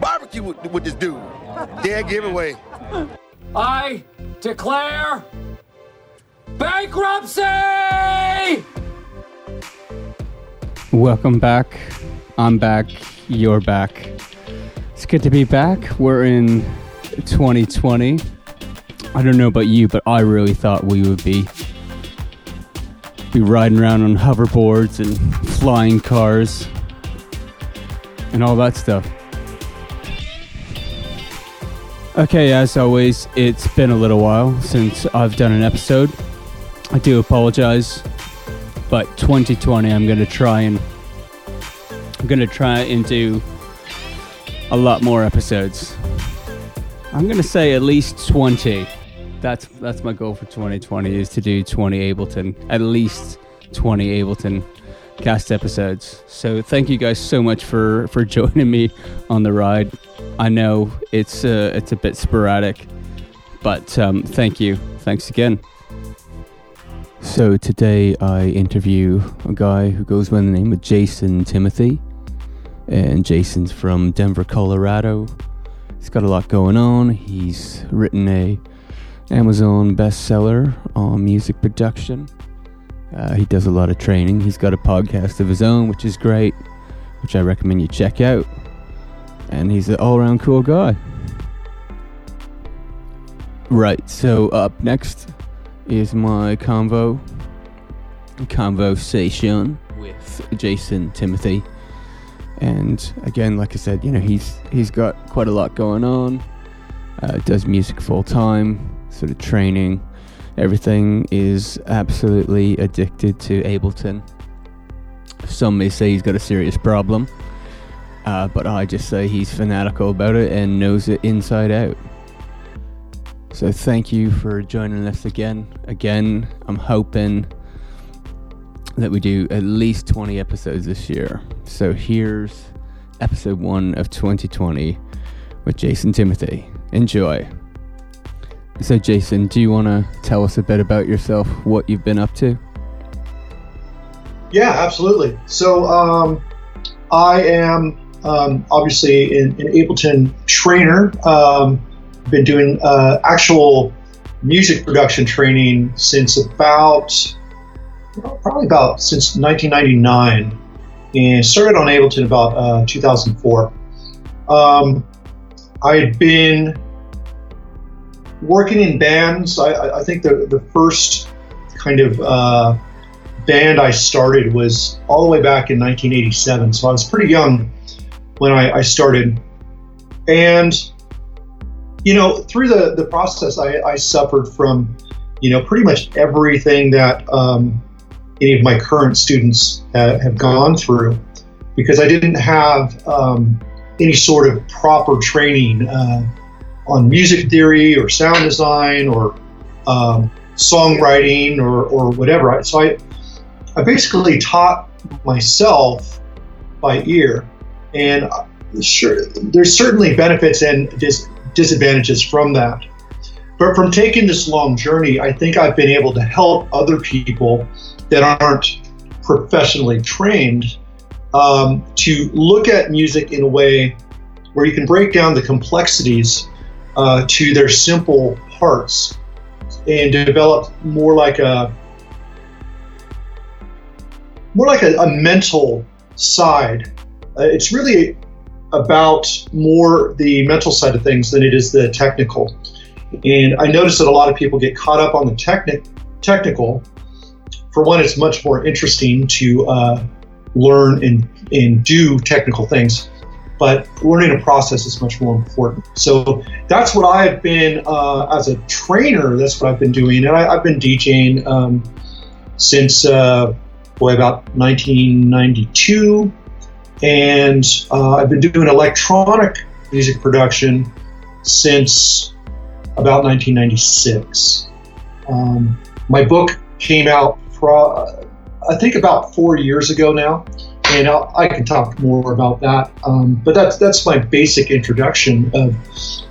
barbecue with, with this dude. Dead giveaway. I declare bankruptcy! Welcome back. I'm back. You're back. It's good to be back. We're in 2020. I don't know about you, but I really thought we would be be riding around on hoverboards and flying cars and all that stuff. Okay, as always, it's been a little while since I've done an episode. I do apologize, but 2020 I'm going to try and I'm going to try and do a lot more episodes. I'm going to say at least 20 that's that's my goal for 2020 is to do 20 Ableton, at least 20 Ableton cast episodes. So thank you guys so much for for joining me on the ride. I know it's uh, it's a bit sporadic, but um, thank you. Thanks again. So today I interview a guy who goes by the name of Jason Timothy, and Jason's from Denver, Colorado. He's got a lot going on. He's written a Amazon bestseller on music production. Uh, he does a lot of training. He's got a podcast of his own, which is great, which I recommend you check out. And he's an all around cool guy. Right, so up next is my convo, conversation with Jason Timothy. And again, like I said, you know, he's he's got quite a lot going on. Uh, does music full time, sort of training. Everything is absolutely addicted to Ableton. Some may say he's got a serious problem, uh, but I just say he's fanatical about it and knows it inside out. So thank you for joining us again. Again, I'm hoping that we do at least 20 episodes this year. So here's episode one of 2020 with Jason Timothy. Enjoy. So, Jason, do you want to tell us a bit about yourself, what you've been up to? Yeah, absolutely. So, um, I am um, obviously an, Ableton trainer. Um, been doing uh, actual music production training since about probably about since 1999, and started on Ableton about uh, 2004. Um, I had been working in bands, I, I think the, the first kind of uh, band I started was all the way back in 1987. So I was pretty young when I, I started. And, you know, through the, the process, I, I suffered from, you know, pretty much everything that um, any of my current students uh, have gone through because I didn't have um, any sort of proper training. Uh, on music theory or sound design or um, songwriting or, or whatever. So I, I basically taught myself by ear, and sure, there's certainly benefits and dis- disadvantages from that. But from taking this long journey, I think I've been able to help other people that aren't professionally trained um, to look at music in a way where you can break down the complexities uh, to their simple parts and develop more like a more like a, a mental side. Uh, it's really about more the mental side of things than it is the technical. And I notice that a lot of people get caught up on the technic technical. For one, it's much more interesting to uh, learn and, and do technical things but learning a process is much more important. So that's what I've been uh, as a trainer. That's what I've been doing, and I, have been DJing um, since uh, boy about 1992, and uh, I've been doing electronic music production since about 1996. Um, my book came out, pro- I think, about four years ago now and I'll, i can talk more about that. Um, but that's that's my basic introduction of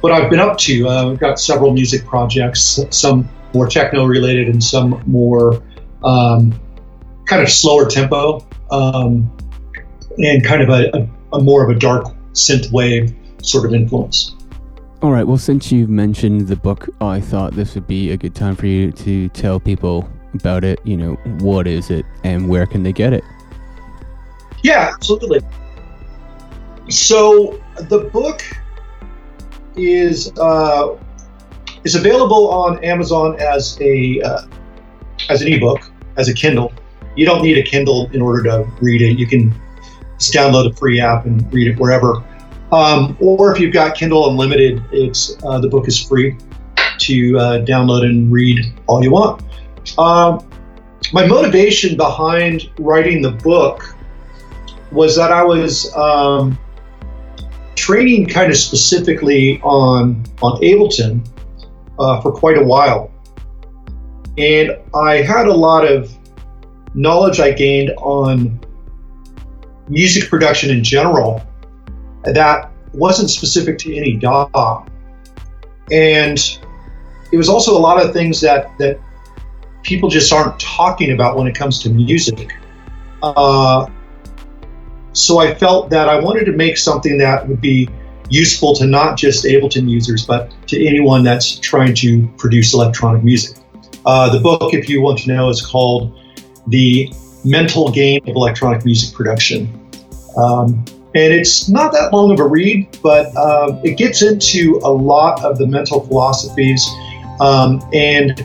what I've been up to. Uh, I've got several music projects, some more techno related and some more um, kind of slower tempo um, and kind of a, a, a, more of a dark synth wave sort of influence. All right. Well, since you've mentioned the book, I thought this would be a good time for you to tell people about it. You know, what is it and where can they get it? Yeah, absolutely. So the book is uh, is available on Amazon as a uh, as an ebook, as a Kindle. You don't need a Kindle in order to read it. You can just download a free app and read it wherever. Um, or if you've got Kindle Unlimited, it's uh, the book is free to uh, download and read all you want. Um, my motivation behind writing the book was that I was um, training kind of specifically on on Ableton uh, for quite a while, and I had a lot of knowledge I gained on music production in general that wasn't specific to any DAW. And it was also a lot of things that, that people just aren't talking about when it comes to music. Uh, so I felt that I wanted to make something that would be useful to not just Ableton users, but to anyone that's trying to produce electronic music. Uh, the book, if you want to know, is called The Mental Game of Electronic Music Production. Um, and it's not that long of a read, but uh, it gets into a lot of the mental philosophies um, and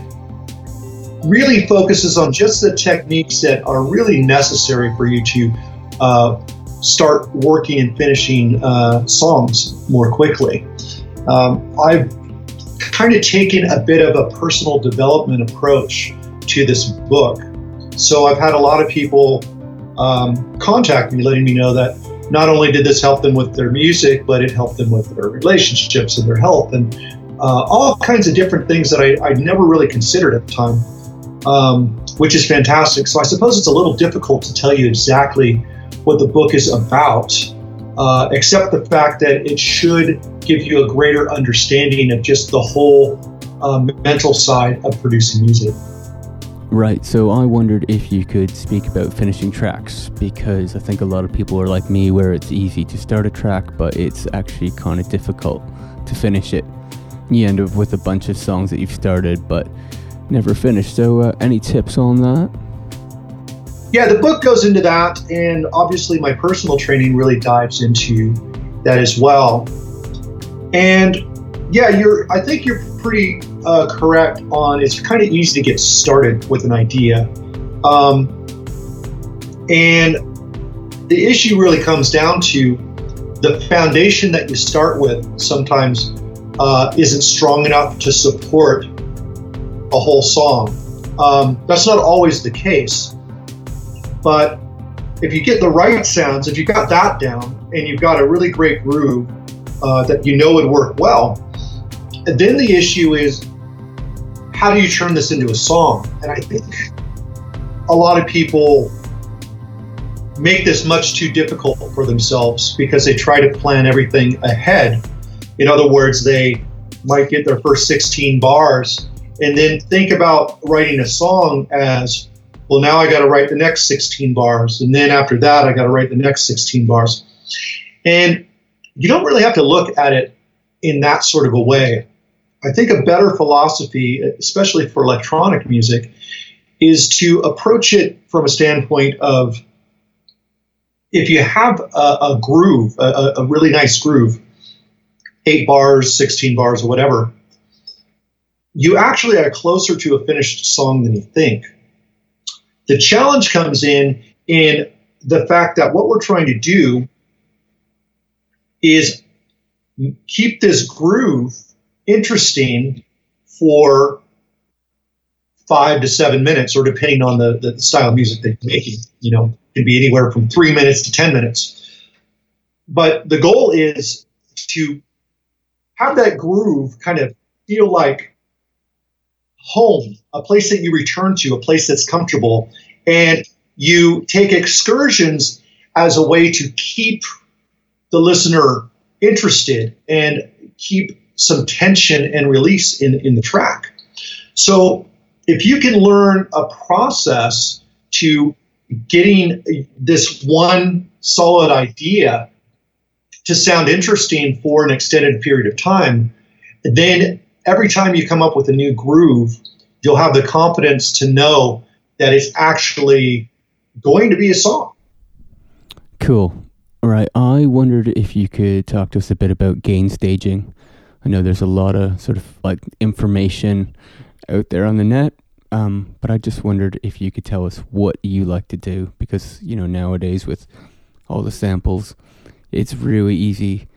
really focuses on just the techniques that are really necessary for you to uh, start working and finishing uh, songs more quickly. Um, I've kind of taken a bit of a personal development approach to this book. So I've had a lot of people um, contact me letting me know that not only did this help them with their music, but it helped them with their relationships and their health and uh, all kinds of different things that I, I never really considered at the time, um, which is fantastic. So I suppose it's a little difficult to tell you exactly what the book is about, uh, except the fact that it should give you a greater understanding of just the whole um, mental side of producing music. Right, so I wondered if you could speak about finishing tracks because I think a lot of people are like me where it's easy to start a track, but it's actually kind of difficult to finish it. You end up with a bunch of songs that you've started but never finished. So, uh, any tips on that? Yeah, the book goes into that, and obviously, my personal training really dives into that as well. And yeah, you're. I think you're pretty uh, correct on it's kind of easy to get started with an idea. Um, and the issue really comes down to the foundation that you start with sometimes uh, isn't strong enough to support a whole song. Um, that's not always the case, but if you get the right sounds, if you got that down and you've got a really great groove uh, that you know would work well, then the issue is how do you turn this into a song? And I think a lot of people make this much too difficult for themselves because they try to plan everything ahead. In other words, they might get their first 16 bars and then think about writing a song as well, now I got to write the next 16 bars. And then after that, I got to write the next 16 bars. And you don't really have to look at it in that sort of a way. I think a better philosophy, especially for electronic music, is to approach it from a standpoint of if you have a, a groove, a, a, really nice groove, eight bars, 16 bars, or whatever, you actually are closer to a finished song than you think. The challenge comes in in the fact that what we're trying to do is keep this groove interesting for five to seven minutes, or depending on the, the style of music that you're making. You know, it can be anywhere from three minutes to 10 minutes. But the goal is to have that groove kind of feel like home, a place that you return to, a place that's comfortable. And you take excursions as a way to keep the listener interested and keep some tension and release in, in the track. So if you can learn a process to getting this one solid idea to sound interesting for an extended period of time, then every time you come up with a new groove, you'll have the confidence to know that it's actually going to be a song. Cool. All right. I wondered if you could talk to us a bit about gain staging. I know there's a lot of sort of like information out there on the net, um, but I just wondered if you could tell us what you like to do because you know nowadays with all the samples, it's really easy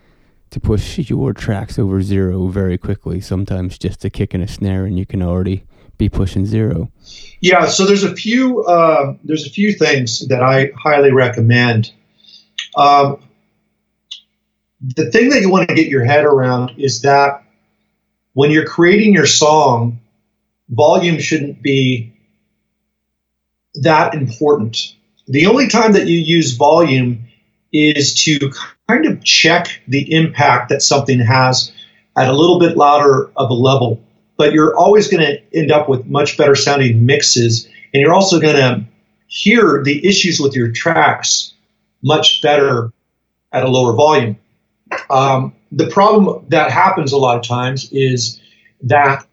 to push your tracks over zero very quickly. Sometimes just a kick and a snare, and you can already be pushing zero. Yeah, so there's a few uh, there's a few things that I highly recommend. Um, the thing that you want to get your head around is that when you're creating your song, volume shouldn't be that important. The only time that you use volume is to kind of check the impact that something has at a little bit louder of a level. But you're always going to end up with much better sounding mixes, and you're also going to hear the issues with your tracks much better at a lower volume. Um, the problem that happens a lot of times is that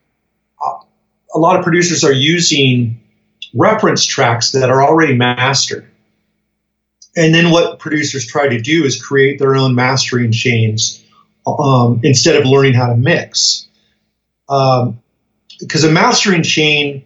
a lot of producers are using reference tracks that are already mastered. And then what producers try to do is create their own mastering chains um, instead of learning how to mix. Um, because a mastering chain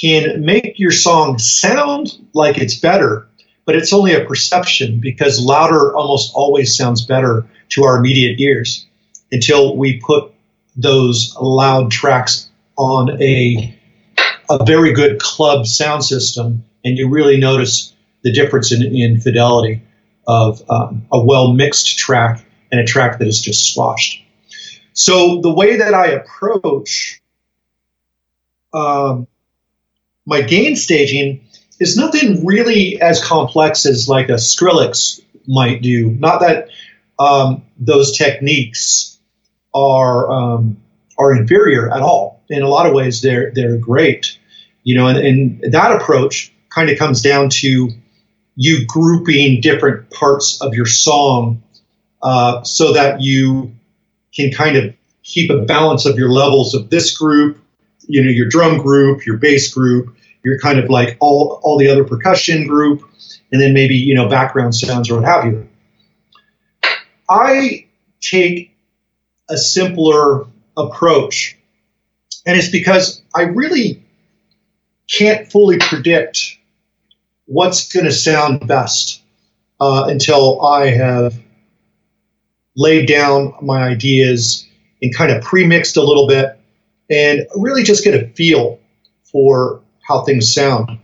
can make your song sound like it's better, but it's only a perception because louder almost always sounds better to our immediate ears until we put those loud tracks on a a very good club sound system, and you really notice the difference in, in fidelity of um, a well mixed track and a track that is just squashed. So the way that I approach um, my gain staging is nothing really as complex as like a Skrillex might do. Not that um, those techniques are um, are inferior at all. In a lot of ways, they're they're great. You know, and, and that approach kind of comes down to you grouping different parts of your song uh, so that you can kind of keep a balance of your levels of this group, you know, your drum group, your bass group, your kind of like all all the other percussion group, and then maybe you know background sounds or what have you. I take a simpler approach. And it's because I really can't fully predict what's going to sound best uh, until I have laid down my ideas and kind of pre-mixed a little bit and really just get a feel for how things sound.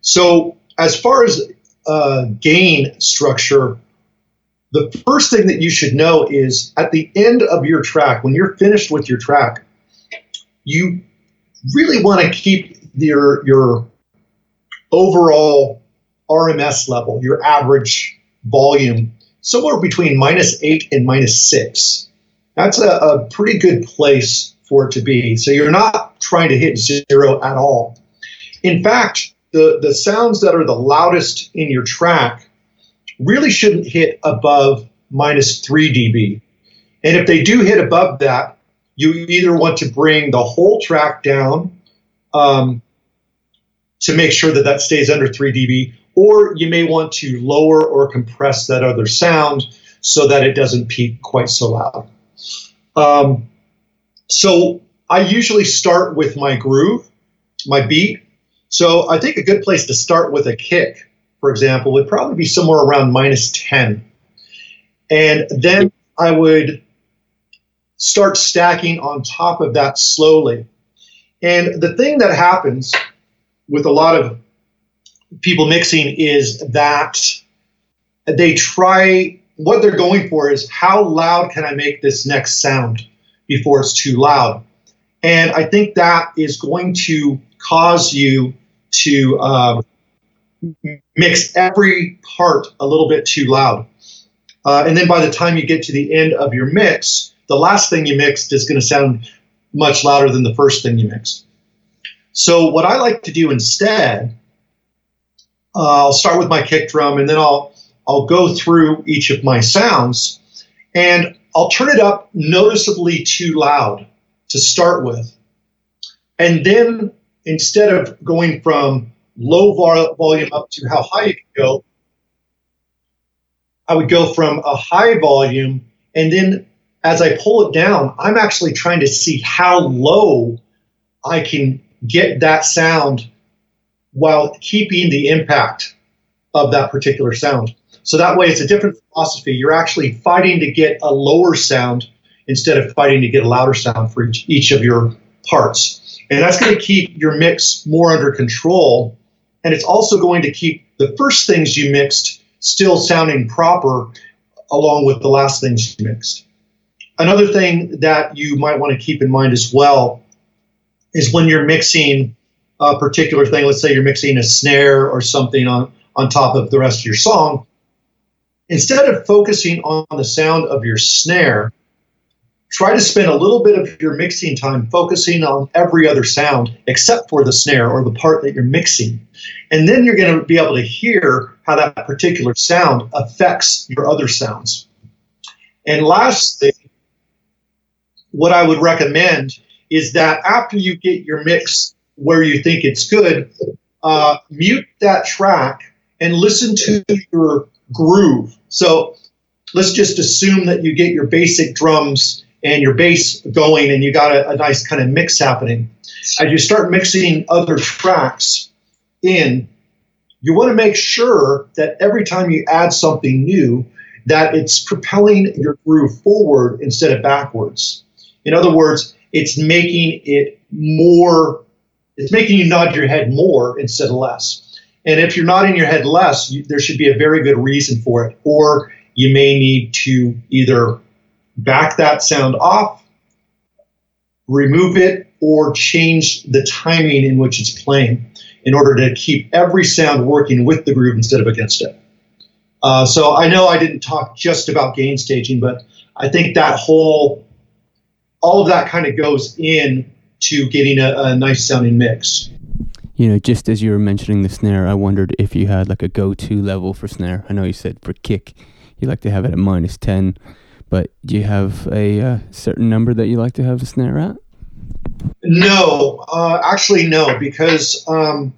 So as far as uh, gain structure, the first thing that you should know is at the end of your track, when you're finished with your track, you really want to keep your your overall RMS level, your average volume, somewhere between minus eight and minus six. That's a, a pretty good place for it to be. So you're not trying to hit zero at all. In fact, the, the sounds that are the loudest in your track really shouldn't hit above minus 3 dB. And if they do hit above that, you either want to bring the whole track down um, to make sure that that stays under 3 dB, or you may want to lower or compress that other sound so that it doesn't peak quite so loud. Um, so I usually start with my groove, my beat. So I think a good place to start with a kick for example, would probably be somewhere around minus 10. And then I would start stacking on top of that slowly. And the thing that happens with a lot of people mixing is that they try, what they're going for is how loud can I make this next sound before it's too loud? And I think that is going to cause you to uh, mix every part a little bit too loud. Uh, and then by the time you get to the end of your mix, the last thing you mixed is going to sound much louder than the first thing you mixed. So what I like to do instead, uh, I'll start with my kick drum and then I'll I'll go through each of my sounds And I'll turn it up noticeably too loud to start with. And then instead of going from low volume up to how high you can go, I would go from a high volume and then as I pull it down, I'm actually trying to see how low I can get that sound while keeping the impact of that particular sound. So that way it's a different philosophy. You're actually fighting to get a lower sound instead of fighting to get a louder sound for each, each of your parts. And that's going to keep your mix more under control. And it's also going to keep the first things you mixed still sounding proper along with the last things you mixed. Another thing that you might want to keep in mind as well is when you're mixing a particular thing, let's say you're mixing a snare or something on, on top of the rest of your song, instead of focusing on the sound of your snare, try to spend a little bit of your mixing time focusing on every other sound except for the snare or the part that you're mixing. And then you're going to be able to hear how that particular sound affects your other sounds. And lastly, what I would recommend is that after you get your mix where you think it's good, uh, mute that track and listen to your groove. So let's just assume that you get your basic drums and your bass going and you got a, a nice kind of mix happening. As you start mixing other tracks in, you want to make sure that every time you add something new, that it's propelling your groove forward instead of backwards. In other words, it's making it more, it's making you nod your head more instead of less. And if you're nodding your head less, you, there should be a very good reason for it. Or you may need to either back that sound off, remove it, or change the timing in which it's playing in order to keep every sound working with the groove instead of against it. Uh, so I know I didn't talk just about gain staging, but I think that whole all of that kind of goes in to getting a, a nice sounding mix. You know, just as you were mentioning the snare, I wondered if you had like a go-to level for snare. I know you said for kick, you like to have it at minus ten, but do you have a uh, certain number that you like to have the snare at? No, uh, actually, no, because um,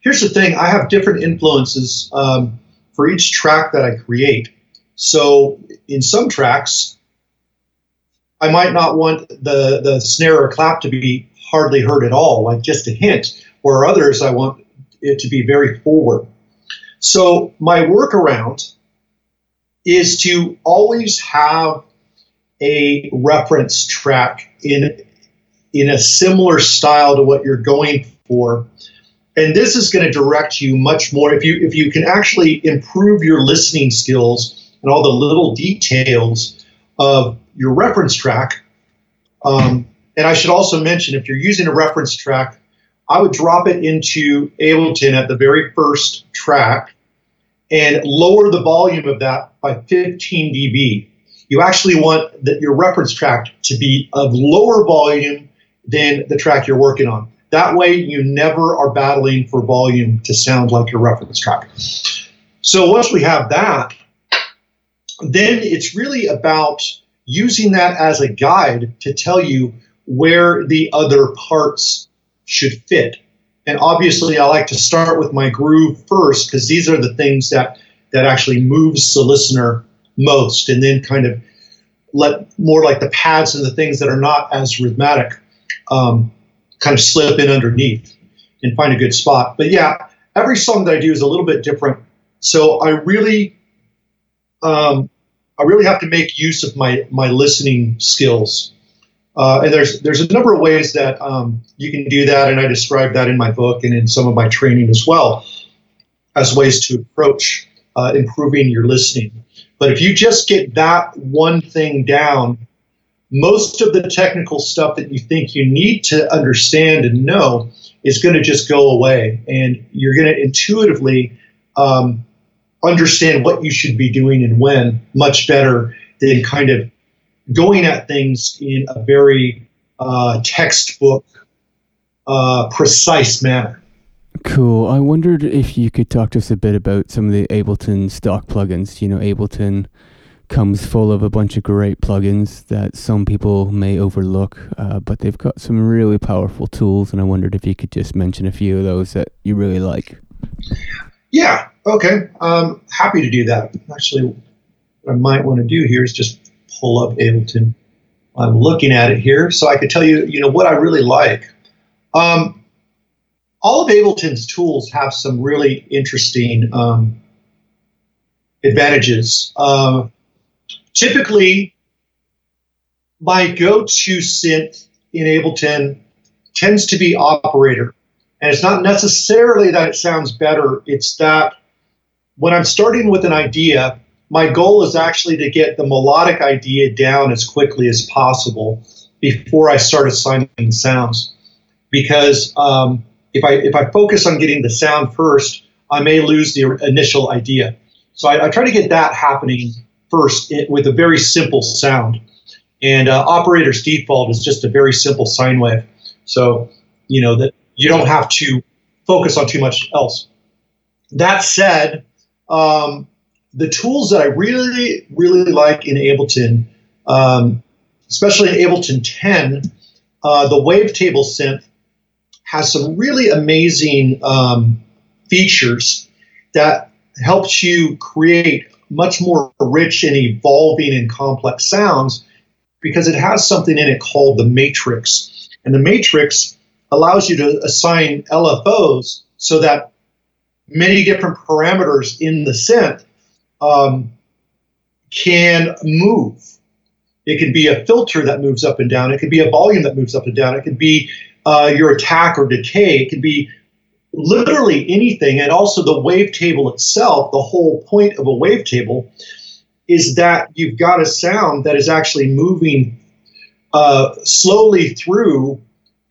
here's the thing: I have different influences um, for each track that I create. So, in some tracks, I might not want the, the snare or clap to be hardly heard at all, like just a hint, or others I want it to be very forward. So my workaround is to always have a reference track in in a similar style to what you're going for. And this is going to direct you much more if you if you can actually improve your listening skills and all the little details of your reference track. Um, and I should also mention if you're using a reference track, I would drop it into Ableton at the very first track and lower the volume of that by 15 dB. You actually want the, your reference track to be of lower volume than the track you're working on. That way, you never are battling for volume to sound like your reference track. So once we have that, then it's really about using that as a guide to tell you where the other parts should fit. And obviously, I like to start with my groove first because these are the things that that actually moves the listener most, and then kind of let more like the pads and the things that are not as rhythmic um, kind of slip in underneath and find a good spot. But yeah, every song that I do is a little bit different. So I really um, I really have to make use of my my listening skills. Uh, and there's there's a number of ways that um, you can do that, and I describe that in my book and in some of my training as well, as ways to approach uh, improving your listening. But if you just get that one thing down, most of the technical stuff that you think you need to understand and know is going to just go away, and you're going to intuitively um, understand what you should be doing and when much better than kind of going at things in a very uh, textbook uh, precise manner. Cool. I wondered if you could talk to us a bit about some of the Ableton stock plugins. You know, Ableton comes full of a bunch of great plugins that some people may overlook, uh, but they've got some really powerful tools. And I wondered if you could just mention a few of those that you really like. Yeah. Okay. Um, happy to do that. Actually, what I might want to do here is just pull up Ableton. I'm looking at it here, so I could tell you, you know, what I really like. Um, all of Ableton's tools have some really interesting um, advantages. Uh, typically, my go-to synth in Ableton tends to be operator. And it's not necessarily that it sounds better, it's that when I'm starting with an idea, my goal is actually to get the melodic idea down as quickly as possible before I start assigning sounds. Because um, if I if I focus on getting the sound first, I may lose the initial idea. So I, I try to get that happening first with a very simple sound. And uh, operator's default is just a very simple sine wave. So you know that you don't have to focus on too much else. That said, um, the tools that I really, really like in Ableton, um, especially in Ableton 10, uh, the wavetable synth has some really amazing um, features that helps you create much more rich and evolving and complex sounds because it has something in it called the matrix. And the matrix allows you to assign LFOs so that many different parameters in the synth um, can move. It can be a filter that moves up and down. It could be a volume that moves up and down. It could be uh, your attack or decay. It could be literally anything. And also the wavetable itself, the whole point of a wavetable is that you've got a sound that is actually moving uh, slowly through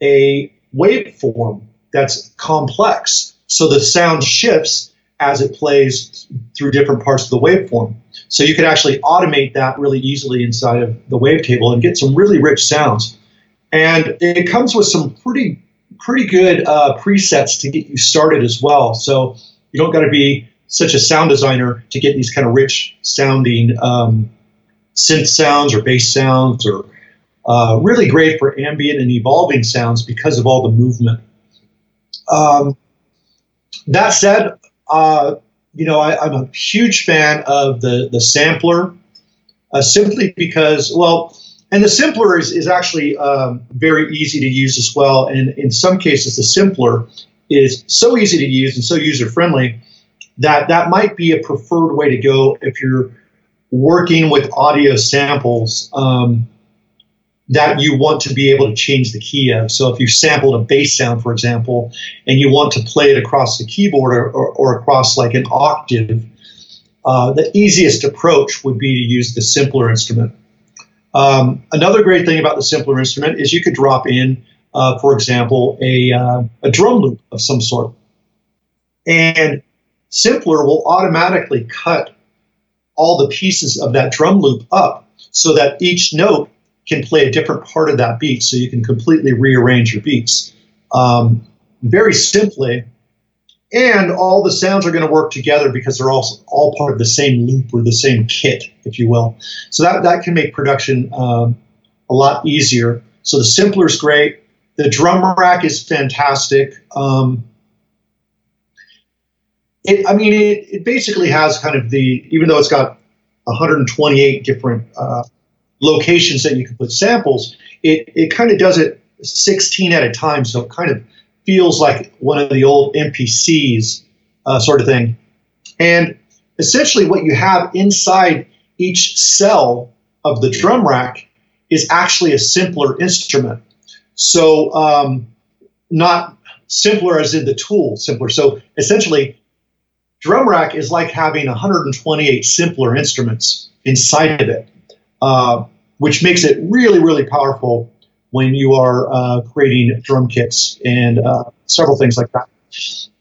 a waveform that's complex. So the sound shifts as it plays through different parts of the waveform. So you can actually automate that really easily inside of the wavetable and get some really rich sounds. And it comes with some pretty pretty good uh, presets to get you started as well. So you don't got to be such a sound designer to get these kind of rich sounding um, synth sounds or bass sounds or uh, really great for ambient and evolving sounds because of all the movement. Um, that said, uh, you know, I, am a huge fan of the, the sampler uh, simply because, well, and the simpler is, is actually um, very easy to use as well. And in some cases, the simpler is so easy to use and so user friendly that that might be a preferred way to go if you're working with audio samples um, that you want to be able to change the key of. So if you sampled a bass sound, for example, and you want to play it across the keyboard or, or, or across like an octave, uh, the easiest approach would be to use the simpler instrument. Um, another great thing about the simpler instrument is you could drop in, uh, for example, a, uh, a drum loop of some sort. And simpler will automatically cut all the pieces of that drum loop up so that each note can play a different part of that beat so you can completely rearrange your beats um, very simply and all the sounds are going to work together because they're all all part of the same loop or the same kit, if you will. So that that can make production um, a lot easier. So the simpler is great. The drum rack is fantastic. Um, it, I mean, it, it, basically has kind of the even though it's got 128 different uh, locations that you can put samples, it it kind of does it 16 at a time. So it kind of feels like one of the old MPCs uh, sort of thing. And essentially, what you have inside each cell of the drum rack is actually a simpler instrument. So, um, not simpler as in the tool, simpler. So, essentially, drum rack is like having 128 simpler instruments inside of it, uh, which makes it really, really powerful when you are uh, creating drum kits and uh, several things like that.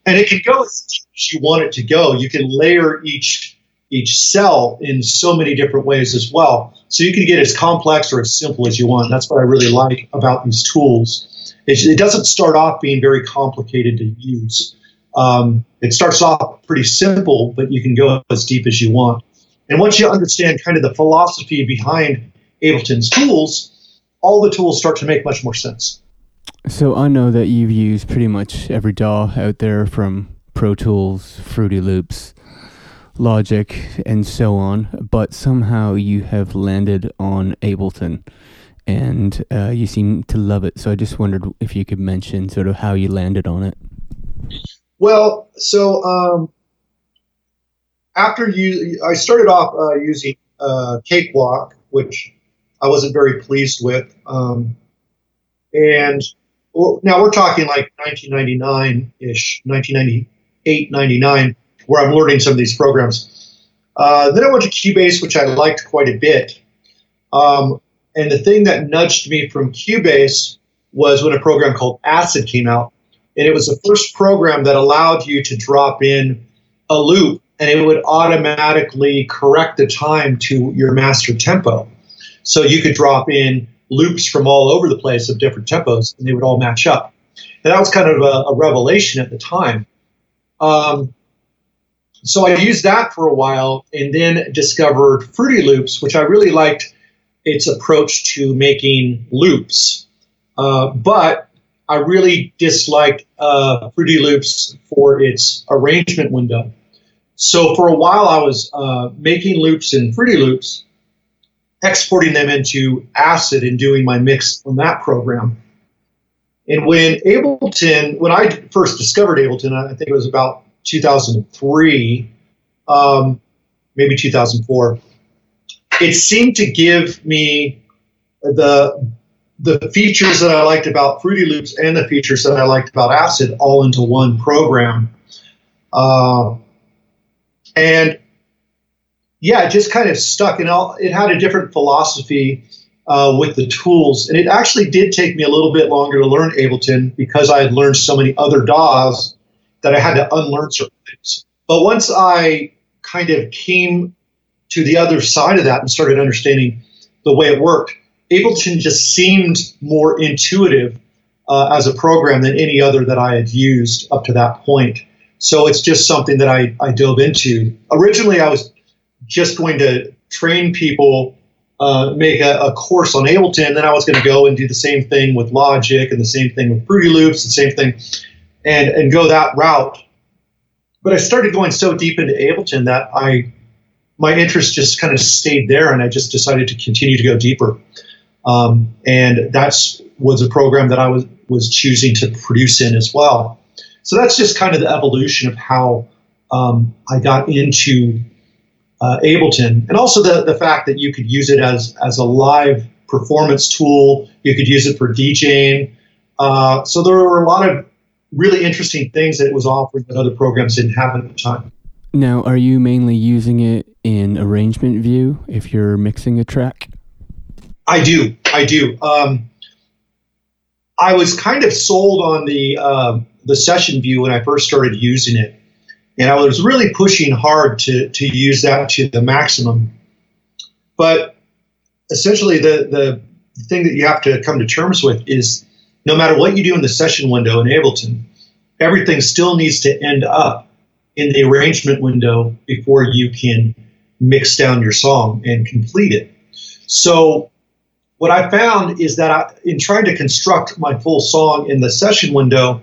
And it can go as deep as you want it to go. You can layer each each cell in so many different ways as well. So you can get as complex or as simple as you want. That's what I really like about these tools. It, it doesn't start off being very complicated to use. Um, it starts off pretty simple, but you can go as deep as you want. And once you understand kind of the philosophy behind Ableton's tools, all the tools start to make much more sense. So I know that you've used pretty much every DAW out there from Pro Tools, Fruity Loops, Logic, and so on, but somehow you have landed on Ableton and uh, you seem to love it. So I just wondered if you could mention sort of how you landed on it. Well, so um, after you, I started off uh, using uh, Cakewalk, which I wasn't very pleased with, um, and now we're talking like 1999 ish, 1998, 99, where I'm learning some of these programs. Uh, then I went to Cubase, which I liked quite a bit. Um, and the thing that nudged me from Cubase was when a program called Acid came out. And it was the first program that allowed you to drop in a loop and it would automatically correct the time to your master tempo. So you could drop in loops from all over the place of different tempos and they would all match up. And that was kind of a, a revelation at the time. Um, so I used that for a while and then discovered Fruity Loops, which I really liked its approach to making loops. Uh, but I really disliked uh, Fruity Loops for its arrangement window. So for a while, I was uh, making loops in Fruity Loops, exporting them into Acid and doing my mix on that program. And when Ableton, when I first discovered Ableton, I think it was about 2003, um, maybe 2004 it seemed to give me the the features that I liked about Fruity Loops and the features that I liked about Acid all into one program. Uh, and yeah, it just kind of stuck. And all, it had a different philosophy uh, with the tools. And it actually did take me a little bit longer to learn Ableton because I had learned so many other DAWs that I had to unlearn certain things. But once I kind of came to the other side of that and started understanding the way it worked, Ableton just seemed more intuitive uh, as a program than any other that I had used up to that point. So it's just something that I, I dove into. Originally, I was just going to train people, uh, make a, a, course on Ableton, then I was going to go and do the same thing with Logic and the same thing with Fruity Loops, the same thing, and, and go that route. But I started going so deep into Ableton that I my interest just kind of stayed there, and I just decided to continue to go deeper. Um, and that's was a program that I was was choosing to produce in as well. So that's just kind of the evolution of how um, I got into uh, Ableton, and also the the fact that you could use it as as a live performance tool. You could use it for DJing. Uh, so there were a lot of really interesting things that it was offering that other programs didn't have at the time. Now, are you mainly using it in arrangement view if you're mixing a track? I do. I do. Um, I was kind of sold on the uh, the session view when I first started using it, and I was really pushing hard to to use that to the maximum. But essentially, the the thing that you have to come to terms with is no matter what you do in the session window in Ableton, everything still needs to end up in the arrangement window before you can mix down your song and complete it. So, what I found is that I, in trying to construct my full song in the session window,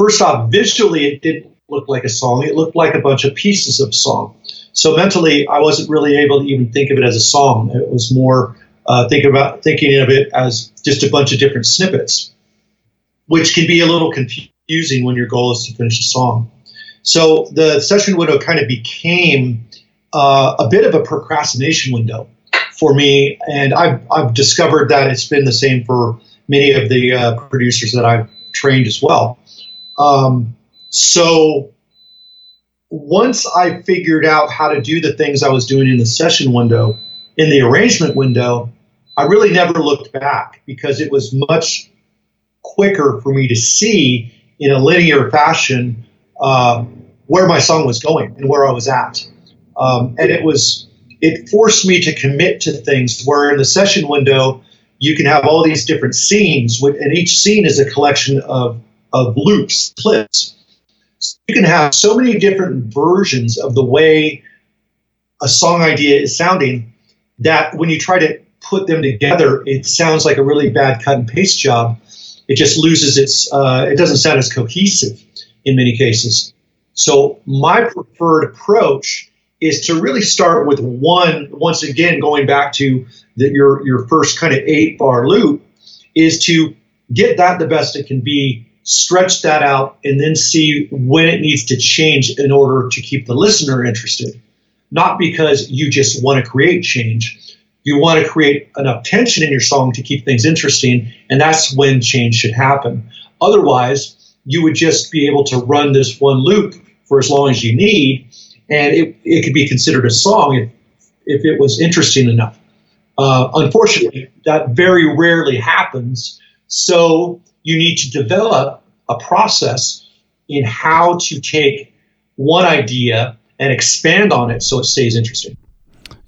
first off, visually it didn't look like a song, it looked like a bunch of pieces of song. So, mentally, I wasn't really able to even think of it as a song. It was more uh, think about thinking of it as just a bunch of different snippets, which can be a little confusing when your goal is to finish a song. So the session window kind of became uh, a bit of a procrastination window for me, and I've, I've discovered that it's been the same for many of the uh, producers that I've trained as well. Um, so once I figured out how to do the things I was doing in the session window, in the arrangement window, I really never looked back because it was much quicker for me to see in a linear fashion uh, where my song was going and where I was at. Um, and it was it forced me to commit to things where in the session window you can have all these different scenes and each scene is a collection of, of loops clips so you can have so many different versions of the way a song idea is sounding, that when you try to put them together, it sounds like a really bad cut and paste job. It just loses its, uh, it doesn't sound as cohesive in many cases. So my preferred approach is to really start with one, once again, going back to the, your, your first kind of eight bar loop, is to get that the best it can be, stretch that out, and then see when it needs to change in order to keep the listener interested. Not because you just want to create change. You want to create enough tension in your song to keep things interesting, and that's when change should happen. Otherwise, you would just be able to run this one loop for as long as you need, and it, it could be considered a song if, if it was interesting enough. Uh, unfortunately, that very rarely happens. So you need to develop a process in how to take one idea and expand on it so it stays interesting.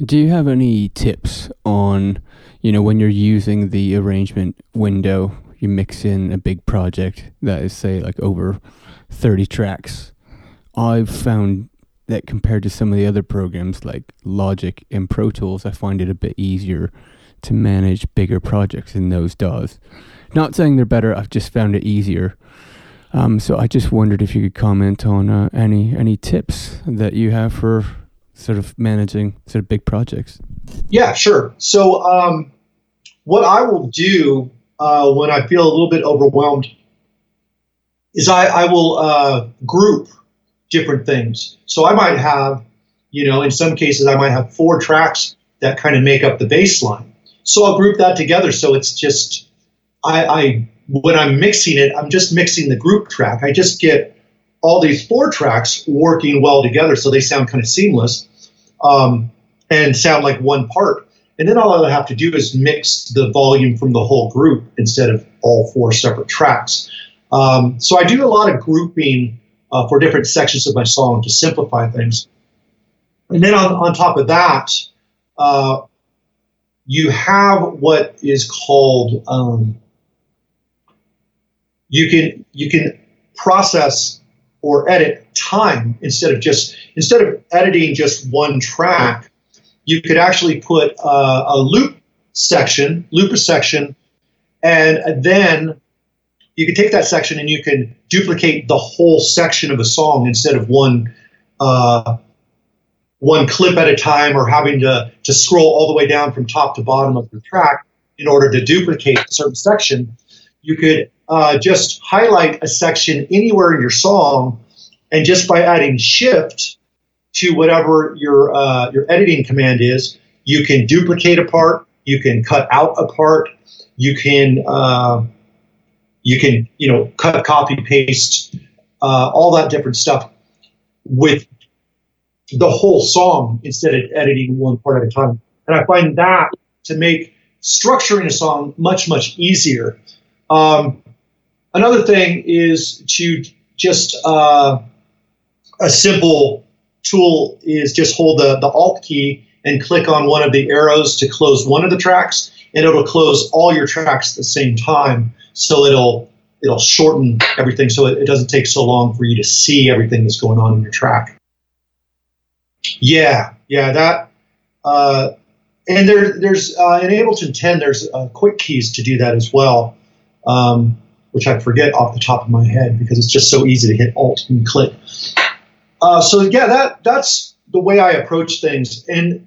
Do you have any tips on, you know, when you're using the arrangement window, you mix in a big project that is, say, like over 30 tracks? I've found that compared to some of the other programs like Logic and Pro Tools, I find it a bit easier to manage bigger projects in those DAWs. Not saying they're better, I've just found it easier. Um, so I just wondered if you could comment on uh, any any tips that you have for sort of managing sort of big projects. Yeah, sure. So um, what I will do uh, when I feel a little bit overwhelmed is I, I will uh, group different things. So I might have, you know, in some cases I might have four tracks that kind of make up the bassline. So I'll group that together. So it's just I, I when I'm mixing it, I'm just mixing the group track. I just get all these four tracks working well together, so they sound kind of seamless um, and sound like one part. And then all I have to do is mix the volume from the whole group instead of all four separate tracks. Um, so I do a lot of grouping uh, for different sections of my song to simplify things. And then on, on top of that, uh, you have what is called um, you can you can process or edit time instead of just instead of editing just one track you could actually put uh, a loop section loop a section and then you can take that section and you can duplicate the whole section of a song instead of one uh, one clip at a time or having to, to scroll all the way down from top to bottom of the track in order to duplicate a certain section you could uh, just highlight a section anywhere in your song, and just by adding shift to whatever your uh, your editing command is, you can duplicate a part, you can cut out a part, you can uh, you can you know cut, copy, paste, uh, all that different stuff with the whole song instead of editing one part at a time. And I find that to make structuring a song much much easier. Um, Another thing is to just uh, a simple tool is just hold the, the Alt key and click on one of the arrows to close one of the tracks, and it'll close all your tracks at the same time. So it'll it'll shorten everything so it, it doesn't take so long for you to see everything that's going on in your track. Yeah, yeah, that. Uh, and there, there's uh, in Ableton 10, there's uh, quick keys to do that as well. Um, which I forget off the top of my head because it's just so easy to hit Alt and click. Uh, so yeah, that that's the way I approach things. And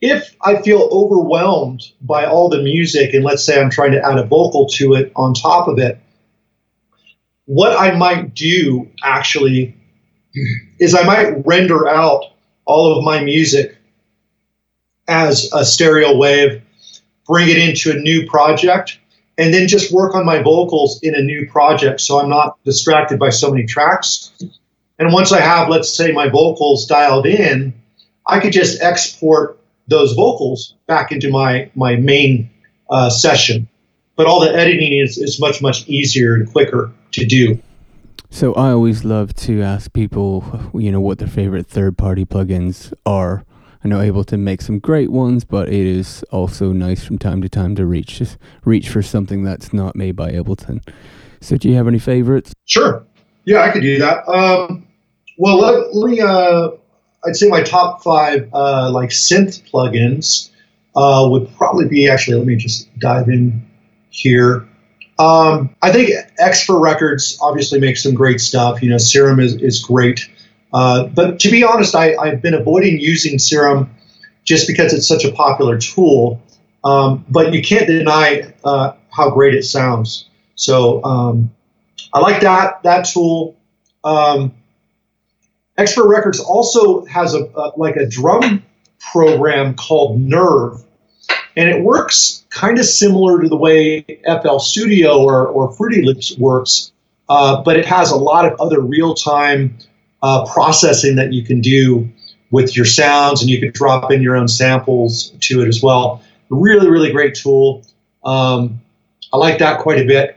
if I feel overwhelmed by all the music, and let's say I'm trying to add a vocal to it on top of it, what I might do actually is I might render out all of my music as a stereo wave, bring it into a new project, and then just work on my vocals in a new project so I'm not distracted by so many tracks. And once I have, let's say, my vocals dialed in, I could just export those vocals back into my, my main uh, session. But all the editing is, is much, much easier and quicker to do. So I always love to ask people, you know, what their favorite third party plugins are I know Ableton makes some great ones, but it is also nice from time to time to reach reach for something that's not made by Ableton. So, do you have any favorites? Sure. Yeah, I could do that. Um, well, let, let me. Uh, I'd say my top five uh, like synth plugins uh, would probably be actually. Let me just dive in here. Um, I think Xfer Records obviously makes some great stuff. You know, Serum is, is great. Uh, but to be honest, I, I've been avoiding using Serum just because it's such a popular tool. Um, but you can't deny uh, how great it sounds. So um, I like that that tool. Um, Xfer Records also has a, a, like a drum program called Nerve, and it works kind of similar to the way FL Studio or, or Fruity Loops works, uh, but it has a lot of other real time uh, processing that you can do with your sounds, and you can drop in your own samples to it as well. Really, really great tool. Um, I like that quite a bit.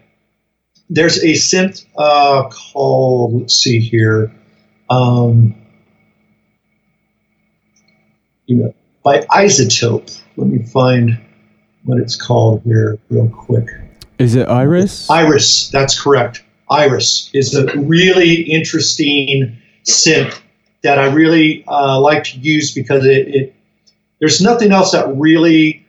There's a synth uh, called, let's see here, um, you know, by iZotope. Let me find what it's called here real quick. Is it Iris? Iris, that's correct. Iris is a really interesting synth that I really uh, like to use because it, it, there's nothing else that really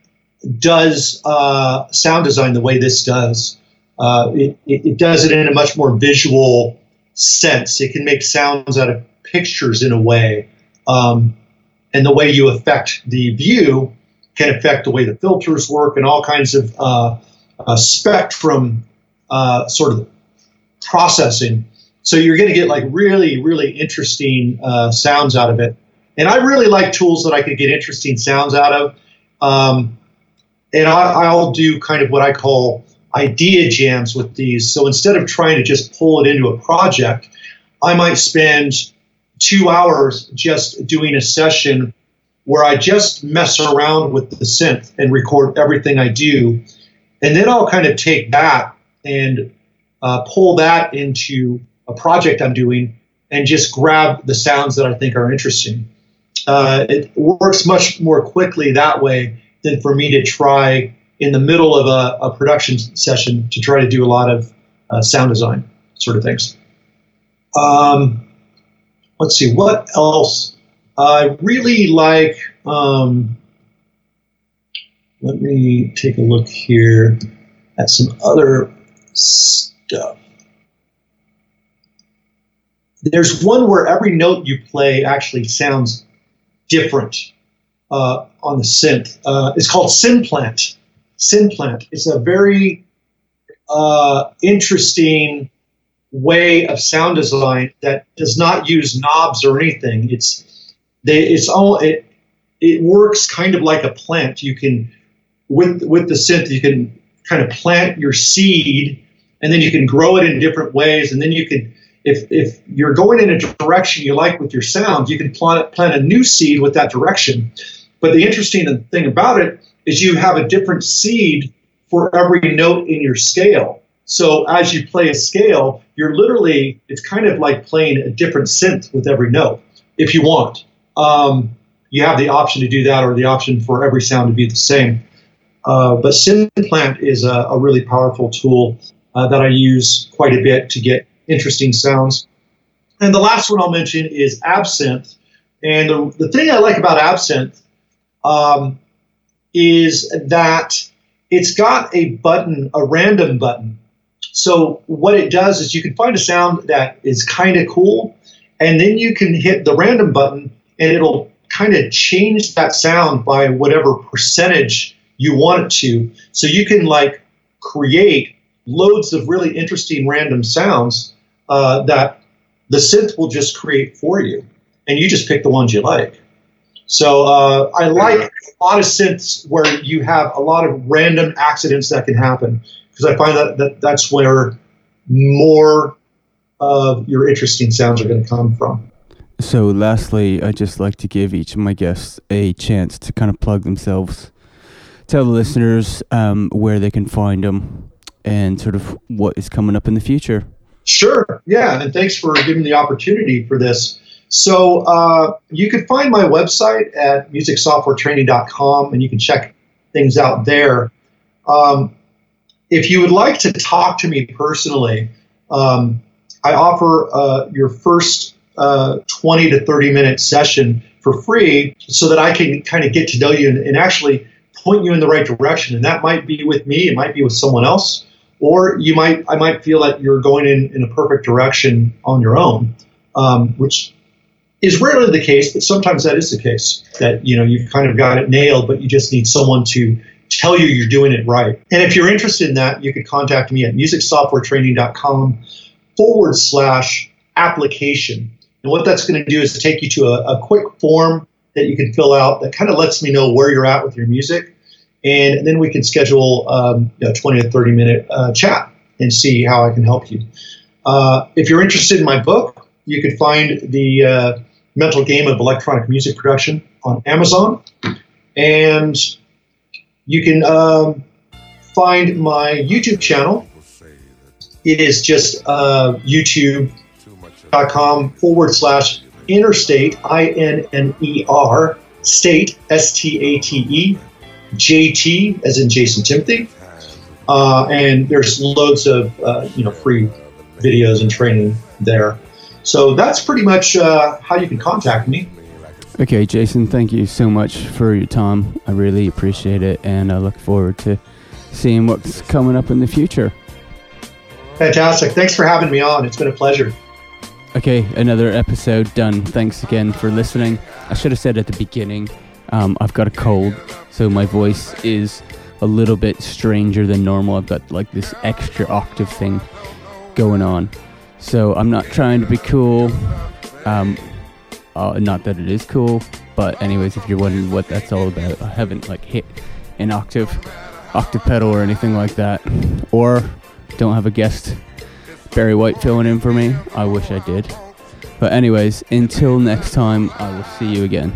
does uh, sound design the way this does. Uh, it, it, does it in a much more visual sense. It can make sounds out of pictures in a way. Um, and the way you affect the view can affect the way the filters work and all kinds of uh, uh, spectrum uh, sort of processing. So you're going to get like really, really interesting uh, sounds out of it. And I really like tools that I can get interesting sounds out of. Um, and I, I'll do kind of what I call idea jams with these. So instead of trying to just pull it into a project, I might spend two hours just doing a session where I just mess around with the synth and record everything I do. And then I'll kind of take that and uh, pull that into a project I'm doing and just grab the sounds that I think are interesting. Uh, it works much more quickly that way than for me to try in the middle of a, a production session to try to do a lot of uh, sound design sort of things. Um, let's see, what else? I really like, um, let me take a look here at some other stuff. There's one where every note you play actually sounds different uh, on the synth. Uh, it's called Synplant. Synplant. It's a very uh, interesting way of sound design that does not use knobs or anything. It's they, it's all it it works kind of like a plant. You can with with the synth you can kind of plant your seed and then you can grow it in different ways and then you can if if you're going in a direction you like with your sound, you can plant plant a new seed with that direction. But the interesting thing about it is you have a different seed for every note in your scale. So as you play a scale, you're literally, it's kind of like playing a different synth with every note if you want. Um, you have the option to do that or the option for every sound to be the same. Uh, but Synplant is a, a, really powerful tool uh, that I use quite a bit to get interesting sounds. And the last one I'll mention is Absynth. And the, the thing I like about Absynth um, is that it's got a button, a random button. So what it does is you can find a sound that is kind of cool, and then you can hit the random button, and it'll kind of change that sound by whatever percentage you want it to. So you can like create loads of really interesting random sounds uh, that the synth will just create for you, and you just pick the ones you like. So uh, I like a lot of synths where you have a lot of random accidents that can happen because I find that, that that's where more of your interesting sounds are going to come from. So, lastly, I'd just like to give each of my guests a chance to kind of plug themselves, tell the listeners um, where they can find them, and sort of what is coming up in the future. Sure. Yeah. And thanks for giving the opportunity for this. So uh, you can find my website at musicsoftwaretraining.com and you can check things out there. Um, if you would like to talk to me personally, um, I offer uh, your first uh, 20 to 30 minute session for free so that I can kind of get to know you and, and actually point you in the right direction. And that might be with me, it might be with someone else, or you might I might feel that you're going in, in a perfect direction on your own, um, which is rarely the case, but sometimes that is the case. That you know you've kind of got it nailed, but you just need someone to tell you you're doing it right. And if you're interested in that, you could contact me at musicsoftwaretraining.com forward slash application. And what that's going to do is take you to a, a quick form that you can fill out that kind of lets me know where you're at with your music. And then we can schedule um, a 20 to 30 minute uh, chat and see how I can help you. Uh, if you're interested in my book, you can find the uh, mental game of electronic music production on Amazon. And you can um, find my YouTube channel. It is just uh, youtube.com forward slash innerstate, I N N E R, state, S T A T E, J T, as in Jason Timothy. Uh, and there's loads of uh, you know free videos and training there. So that's pretty much uh, how you can contact me. Okay, Jason, thank you so much for your time. I really appreciate it, and I look forward to seeing what's coming up in the future. Fantastic. Thanks for having me on. It's been a pleasure. Okay, another episode done. Thanks again for listening. I should have said at the beginning, um, I've got a cold, so my voice is a little bit stranger than normal. I've got like this extra octave thing going on. So I'm not trying to be cool. Um, uh, not that it is cool, but anyways, if you're wondering what that's all about, I haven't like hit an octave, octave pedal or anything like that, or don't have a guest Barry White filling in for me. I wish I did. But anyways, until next time, I will see you again.